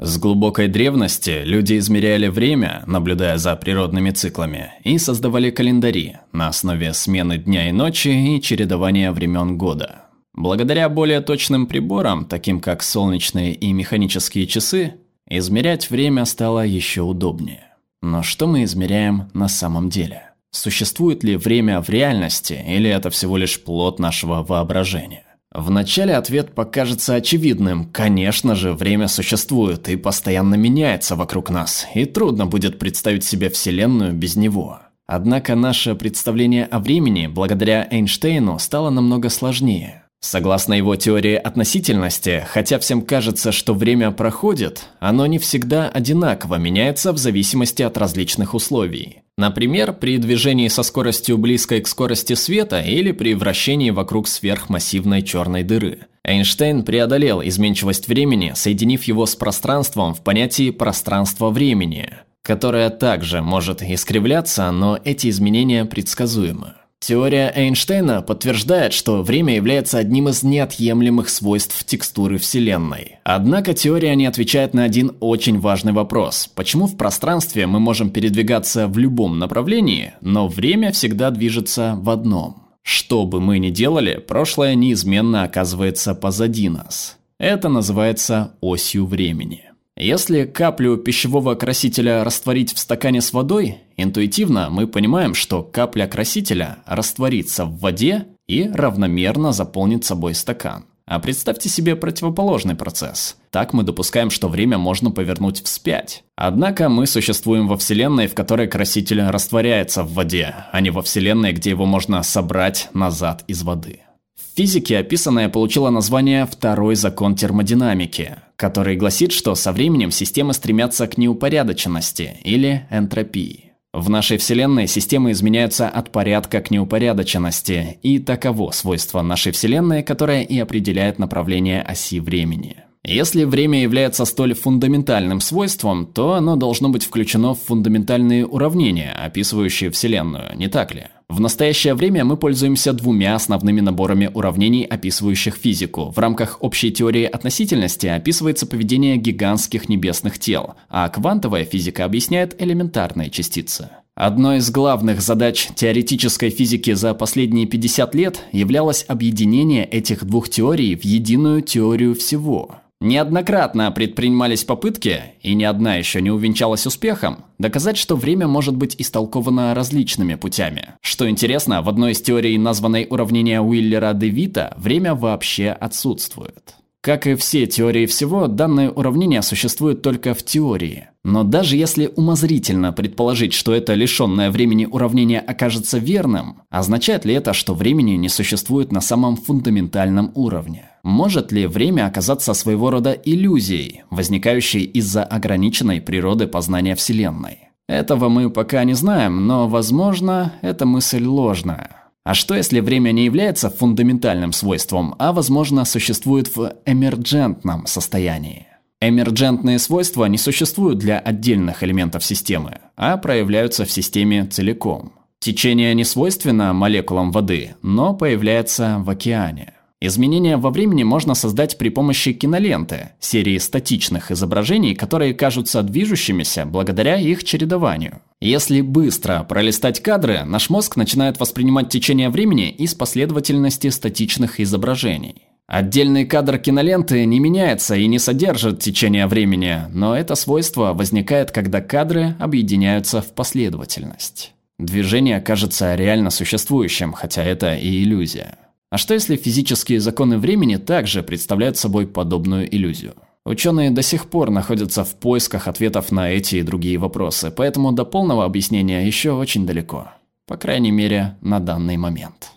С глубокой древности люди измеряли время, наблюдая за природными циклами, и создавали календари на основе смены дня и ночи и чередования времен года. Благодаря более точным приборам, таким как солнечные и механические часы, измерять время стало еще удобнее. Но что мы измеряем на самом деле? Существует ли время в реальности, или это всего лишь плод нашего воображения? Вначале ответ покажется очевидным. Конечно же, время существует и постоянно меняется вокруг нас, и трудно будет представить себе Вселенную без него. Однако наше представление о времени, благодаря Эйнштейну, стало намного сложнее. Согласно его теории относительности, хотя всем кажется, что время проходит, оно не всегда одинаково меняется в зависимости от различных условий. Например, при движении со скоростью близкой к скорости света или при вращении вокруг сверхмассивной черной дыры. Эйнштейн преодолел изменчивость времени, соединив его с пространством в понятии пространства-времени, которое также может искривляться, но эти изменения предсказуемы. Теория Эйнштейна подтверждает, что время является одним из неотъемлемых свойств текстуры Вселенной. Однако теория не отвечает на один очень важный вопрос. Почему в пространстве мы можем передвигаться в любом направлении, но время всегда движется в одном? Что бы мы ни делали, прошлое неизменно оказывается позади нас. Это называется осью времени. Если каплю пищевого красителя растворить в стакане с водой, интуитивно мы понимаем, что капля красителя растворится в воде и равномерно заполнит собой стакан. А представьте себе противоположный процесс. Так мы допускаем, что время можно повернуть вспять. Однако мы существуем во Вселенной, в которой краситель растворяется в воде, а не во Вселенной, где его можно собрать назад из воды. В физике описанное получило название «второй закон термодинамики», который гласит, что со временем системы стремятся к неупорядоченности или энтропии. В нашей Вселенной системы изменяются от порядка к неупорядоченности, и таково свойство нашей Вселенной, которое и определяет направление оси времени. Если время является столь фундаментальным свойством, то оно должно быть включено в фундаментальные уравнения, описывающие Вселенную, не так ли? В настоящее время мы пользуемся двумя основными наборами уравнений, описывающих физику. В рамках общей теории относительности описывается поведение гигантских небесных тел, а квантовая физика объясняет элементарные частицы. Одной из главных задач теоретической физики за последние 50 лет являлось объединение этих двух теорий в единую теорию всего. Неоднократно предпринимались попытки, и ни одна еще не увенчалась успехом, доказать, что время может быть истолковано различными путями. Что интересно, в одной из теорий, названной уравнение Уиллера-де Вита, время вообще отсутствует. Как и все теории всего, данное уравнение существует только в теории. Но даже если умозрительно предположить, что это лишенное времени уравнение окажется верным, означает ли это, что времени не существует на самом фундаментальном уровне? Может ли время оказаться своего рода иллюзией, возникающей из-за ограниченной природы познания Вселенной? Этого мы пока не знаем, но, возможно, эта мысль ложная. А что если время не является фундаментальным свойством, а возможно существует в эмерджентном состоянии? Эмерджентные свойства не существуют для отдельных элементов системы, а проявляются в системе целиком. Течение не свойственно молекулам воды, но появляется в океане. Изменения во времени можно создать при помощи киноленты, серии статичных изображений, которые кажутся движущимися благодаря их чередованию. Если быстро пролистать кадры, наш мозг начинает воспринимать течение времени из последовательности статичных изображений. Отдельный кадр киноленты не меняется и не содержит течение времени, но это свойство возникает, когда кадры объединяются в последовательность. Движение кажется реально существующим, хотя это и иллюзия. А что если физические законы времени также представляют собой подобную иллюзию? Ученые до сих пор находятся в поисках ответов на эти и другие вопросы, поэтому до полного объяснения еще очень далеко. По крайней мере, на данный момент.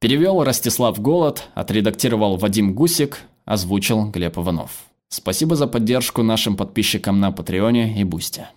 Перевел Ростислав Голод, отредактировал Вадим Гусик, озвучил Глеб Иванов. Спасибо за поддержку нашим подписчикам на Патреоне и Бусте.